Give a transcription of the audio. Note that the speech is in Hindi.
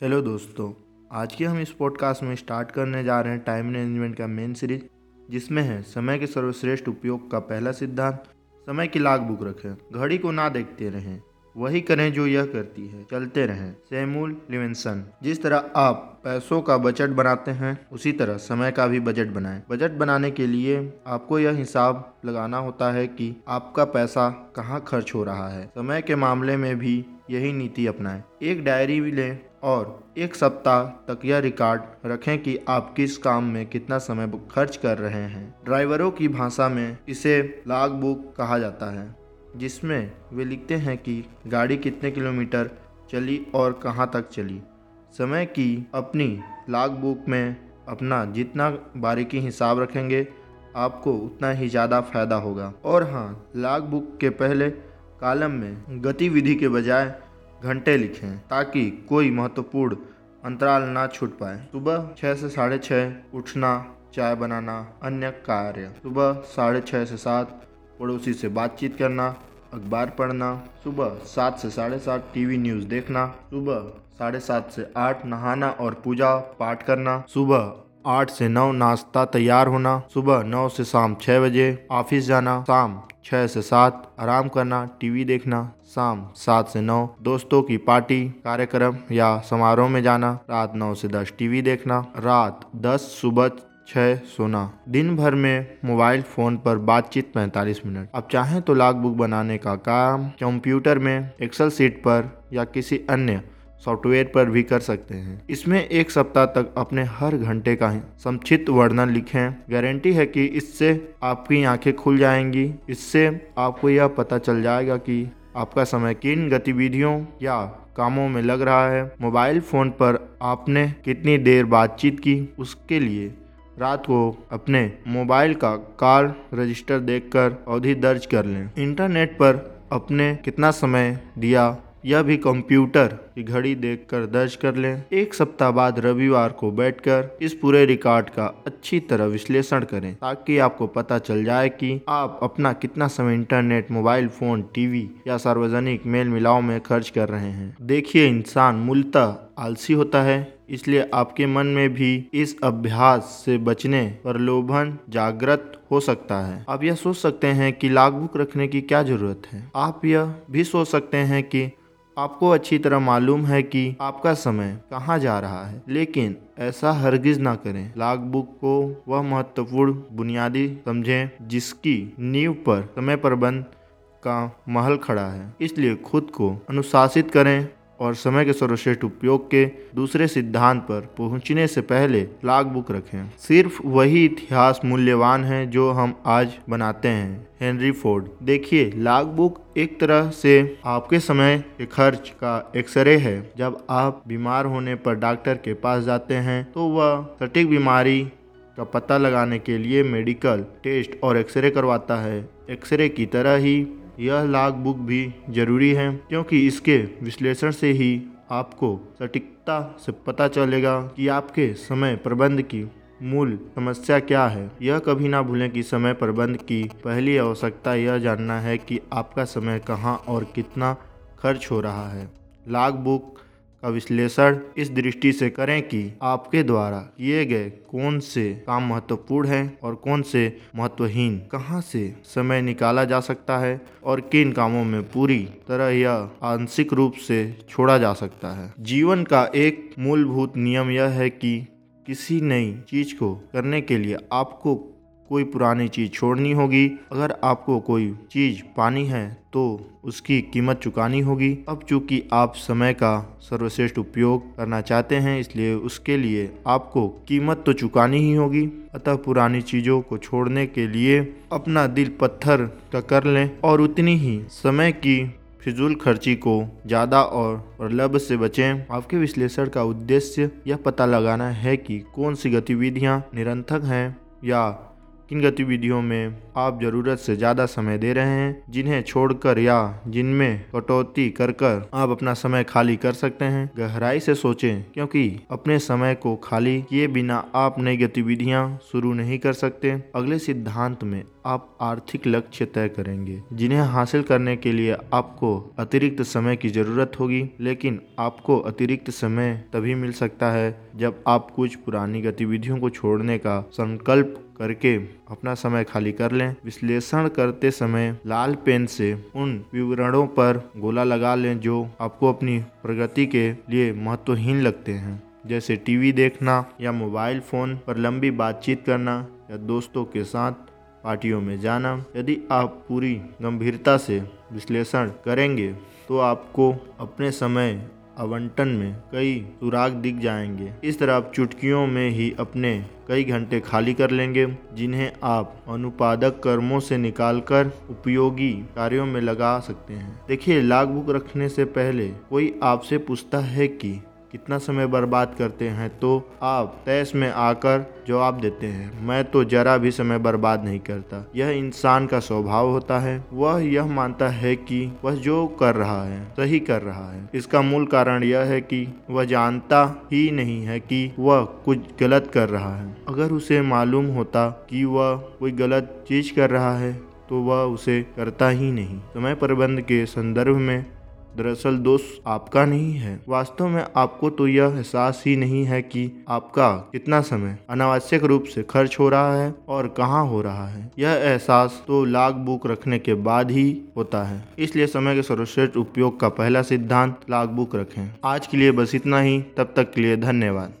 हेलो दोस्तों, आज के हम इस पॉडकास्ट में स्टार्ट करने जा रहे हैं टाइम मैनेजमेंट का मेन सीरीज़ जिसमें है समय के सर्वश्रेष्ठ उपयोग का पहला सिद्धांत, समय की लाग बुक रखें, घड़ी को ना देखते रहें, वही करें जो यह करती है, चलते रहें। सैमूल लिवेंसन, जिस तरह आप पैसों का बजट बनाते हैं, उसी तरह समय का भी बजट बनाएँ। बजट बनाने के लिए आपको यह हिसाब लगाना होता है कि आपका पैसा कहाँ खर्च हो रहा है। समय के मामले में भी यही नीति अपनाएँ। एक डायरी भी लें और एक सप्ताह तक यह रिकॉर्ड रखें कि आप किस काम में कितना समय खर्च कर रहे हैं। ड्राइवरों की भाषा में इसे लाग बुक कहा जाता है, जिसमें वे लिखते हैं कि गाड़ी कितने किलोमीटर चली और कहाँ तक चली। समय की अपनी लाग बुक में अपना जितना बारीकी हिसाब रखेंगे, आपको उतना ही ज़्यादा फ़ायदा होगा। और हाँ लाग बुक के पहले कॉलम में गतिविधि के बजाय घंटे लिखें ताकि कोई महत्वपूर्ण अंतराल ना छूट पाए। सुबह छः से साढ़े छः उठना, चाय बनाना, अन्य कार्य। सुबह साढ़े छः से सात, पड़ोसी से बातचीत करना, अखबार पढ़ना। सुबह सात से साढ़े सात, टीवी न्यूज़ देखना। सुबह साढ़े सात से आठ, नहाना और पूजा पाठ करना। सुबह आठ से नौ नाश्ता तैयार होना, सुबह नौ से शाम छः बजे, ऑफ़िस जाना, शाम छः से सात, आराम करना, टीवी देखना, शाम सात से नौ, दोस्तों की पार्टी, कार्यक्रम या समारोह में जाना, रात नौ से दस, टीवी देखना, रात दस, सुबह छः सोना। दिन भर में मोबाइल फ़ोन पर बातचीत 45 मिनट। अब चाहें तो लॉग बुक बनाने का काम, कंप्यूटर में एक्सेल सीट पर या किसी अन्य सॉफ्टवेयर पर भी कर सकते हैं। इसमें एक सप्ताह तक अपने हर घंटे का संक्षिप्त वर्णन लिखें। गारंटी है कि इससे आपकी आँखें खुल जाएँगी। इससे आपको यह पता चल जाएगा कि आपका समय किन गतिविधियों या कामों में लग रहा है। मोबाइल फ़ोन पर आपने कितनी देर बातचीत की, उसके लिए रात को अपने मोबाइल का कार रजिस्टर देखकर अवधि दर्ज कर लें। इंटरनेट पर अपने कितना समय दिया यह भी कंप्यूटर की घड़ी देखकर दर्ज कर लें। एक सप्ताह बाद रविवार को बैठकर इस पूरे रिकॉर्ड का अच्छी तरह विश्लेषण करें, ताकि आपको पता चल जाए कि आप अपना कितना समय इंटरनेट, मोबाइल, फ़ोन, टीवी या सार्वजनिक मेल मिलाव में खर्च कर रहे हैं। देखिए, इंसान मूलतः आलसी होता है, इसलिए आपके मन में भी इस अभ्यास से बचने पर लोभन जागृत हो सकता है। आप यह सोच सकते हैं कि लागबुक रखने की क्या ज़रूरत है। आप यह भी सोच सकते हैं कि आपको अच्छी तरह मालूम है कि आपका समय कहाँ जा रहा है। लेकिन ऐसा हरगिज ना करें। लाग बुक को वह महत्वपूर्ण बुनियादी समझें जिसकी नींव पर समय प्रबंध का महल खड़ा है। इसलिए खुद को अनुशासित करें। और समय के सर्वश्रेष्ठ उपयोग के दूसरे सिद्धांत पर पहुँचने से पहले लाग बुक रखें। सिर्फ़ वही इतिहास मूल्यवान है जो हम आज बनाते हैं। हेनरी फोर्ड देखिए लाग बुक एक तरह से आपके समय के खर्च का एक्सरे है। जब आप बीमार होने पर डॉक्टर के पास जाते हैं तो वह सटीक बीमारी का पता लगाने के लिए मेडिकल टेस्ट और एक्सरे करवाता है। एक्सरे की तरह ही यह लाग बुक भी ज़रूरी है क्योंकि इसके विश्लेषण से ही आपको सटीकता से पता चलेगा कि आपके समय प्रबंध की मूल समस्या क्या है। यह कभी ना भूलें कि समय प्रबंध की पहली आवश्यकता यह जानना है कि आपका समय कहाँ और कितना खर्च हो रहा है। लाग बुक का विश्लेषण इस दृष्टि से करें कि आपके द्वारा किए गए कौन से काम महत्वपूर्ण हैं और कौन से महत्वहीन। कहाँ से समय निकाला जा सकता है और किन कामों में पूरी तरह या आंशिक रूप से छोड़ा जा सकता है। जीवन का एक मूलभूत नियम यह है कि किसी नई चीज़ को करने के लिए आपको कोई पुरानी चीज़ छोड़नी होगी। अगर आपको कोई चीज़ पानी है तो उसकी कीमत चुकानी होगी। अब चूँकि आप समय का सर्वश्रेष्ठ उपयोग करना चाहते हैं, इसलिए उसके लिए आपको कीमत तो चुकानी ही होगी। अतः पुरानी चीज़ों को छोड़ने के लिए अपना दिल पत्थर का कर लें और उतनी ही समय की फिजूल खर्ची को ज़्यादा और प्रलब से बचें। आपके विश्लेषण का उद्देश्य यह पता लगाना है कि कौन सी गतिविधियाँ निरंथक हैं या किन गतिविधियों में आप ज़रूरत से ज़्यादा समय दे रहे हैं, जिन्हें छोड़कर या जिनमें कटौती कर कर आप अपना समय खाली कर सकते हैं? गहराई से सोचें, क्योंकि अपने समय को खाली किए बिना आप नई गतिविधियाँ शुरू नहीं कर सकते। अगले सिद्धांत में आप आर्थिक लक्ष्य तय करेंगे, जिन्हें हासिल करने के लिए आपको अतिरिक्त समय की ज़रूरत होगी। लेकिन आपको अतिरिक्त समय तभी मिल सकता है, जब आप कुछ पुरानी गतिविधियों को छोड़ने का संकल्प करके अपना समय खाली कर लें। विश्लेषण करते समय लाल पेन से उन विवरणों पर गोला लगा लें जो आपको अपनी प्रगति के लिए महत्वहीन लगते हैं। जैसे टीवी देखना या मोबाइल फ़ोन पर लंबी बातचीत करना या दोस्तों के साथ पार्टियों में जाना। यदि आप पूरी गंभीरता से विश्लेषण करेंगे तो आपको अपने समय आवंटन में कई सुराग दिख जाएँगे। इस तरह आप चुटकियों में ही अपने कई घंटे खाली कर लेंगे, जिन्हें आप अनुपादक कर्मों से निकालकर उपयोगी कार्यों में लगा सकते हैं। देखिए लाग बुक रखने से पहले कोई आपसे पूछता है कि कितना समय बर्बाद करते हैं तो आप तैस में आकर जवाब देते हैं, मैं तो जरा भी समय बर्बाद नहीं करता। यह इंसान का स्वभाव होता है। वह यह मानता है कि वह जो कर रहा है, सही कर रहा है। इसका मूल कारण यह है कि वह जानता ही नहीं है कि वह कुछ गलत कर रहा है। अगर उसे मालूम होता कि वह कोई गलत चीज़ कर रहा है तो वह उसे करता ही नहीं। समय प्रबंध के संदर्भ में दरअसल दोष आपका नहीं है। वास्तव में आपको तो यह एहसास ही नहीं है कि आपका कितना समय अनावश्यक रूप से खर्च हो रहा है और कहाँ हो रहा है। यह एहसास तो लाग बुक रखने के बाद ही होता है। इसलिए समय के सर्वश्रेष्ठ उपयोग का पहला सिद्धांत लाग बुक रखें। आज के लिए बस इतना ही। तब तक के लिए धन्यवाद।